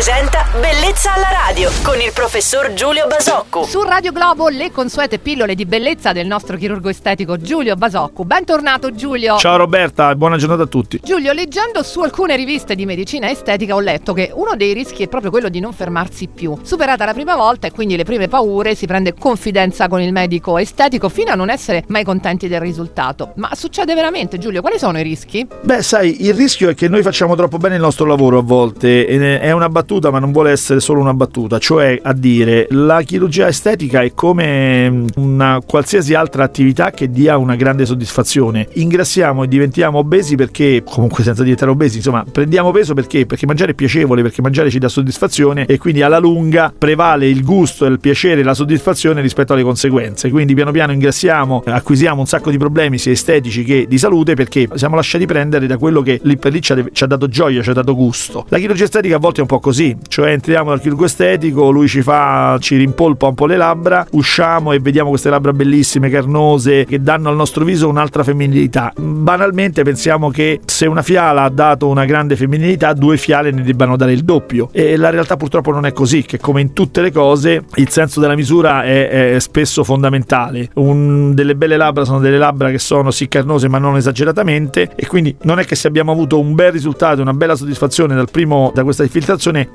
presenta Bellezza alla radio con il professor Giulio Basocco. Su Radio Globo le consuete pillole di bellezza del nostro chirurgo estetico Giulio Basocco. Bentornato Giulio. Ciao Roberta, buona giornata a tutti. Giulio, leggendo su alcune riviste di medicina estetica ho letto che uno dei rischi è proprio quello di non fermarsi più. Superata la prima volta e quindi le prime paure, si prende confidenza con il medico estetico fino a non essere mai contenti del risultato. Ma succede veramente Giulio? Quali sono i rischi? Beh, sai, il rischio è che noi facciamo troppo bene il nostro lavoro a volte. È una battuta, ma non vuole essere solo una battuta. Cioè, a dire, la chirurgia estetica è come una qualsiasi altra attività che dia una grande soddisfazione. Ingrassiamo e diventiamo obesi perché, comunque senza diventare obesi, insomma, prendiamo peso perché? Perché mangiare è piacevole, perché mangiare ci dà soddisfazione e quindi alla lunga prevale il gusto, il piacere la soddisfazione rispetto alle conseguenze. Quindi piano piano ingrassiamo, acquisiamo un sacco di problemi sia estetici che di salute perché siamo lasciati prendere da quello che lì per lì ci ha, ci ha dato gioia, ci ha dato gusto. La chirurgia estetica a volte è un po' così, cioè entriamo dal chirurgo estetico, lui ci fa, ci rimpolpa un po' le labbra, usciamo e vediamo queste labbra bellissime, carnose, che danno al nostro viso un'altra femminilità. Banalmente pensiamo che se una fiala ha dato una grande femminilità, due fiale ne debbano dare il doppio. E la realtà purtroppo non è così, che come in tutte le cose il senso della misura è, è spesso fondamentale. Un, delle belle labbra sono delle labbra che sono sì carnose ma non esageratamente e quindi non è che se abbiamo avuto un bel risultato, una bella soddisfazione dal primo, da questa infiltrazione,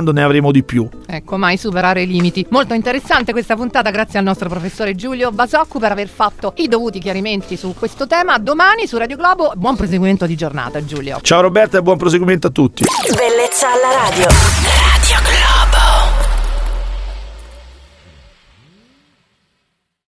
continuando ne avremo di più. Ecco, mai superare i limiti. Molto interessante questa puntata, grazie al nostro professore Giulio Basoccu per aver fatto i dovuti chiarimenti su questo tema. Domani su Radio Globo, buon proseguimento di giornata Giulio. Ciao Roberta e buon proseguimento a tutti. Bellezza alla radio.